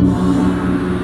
ああ。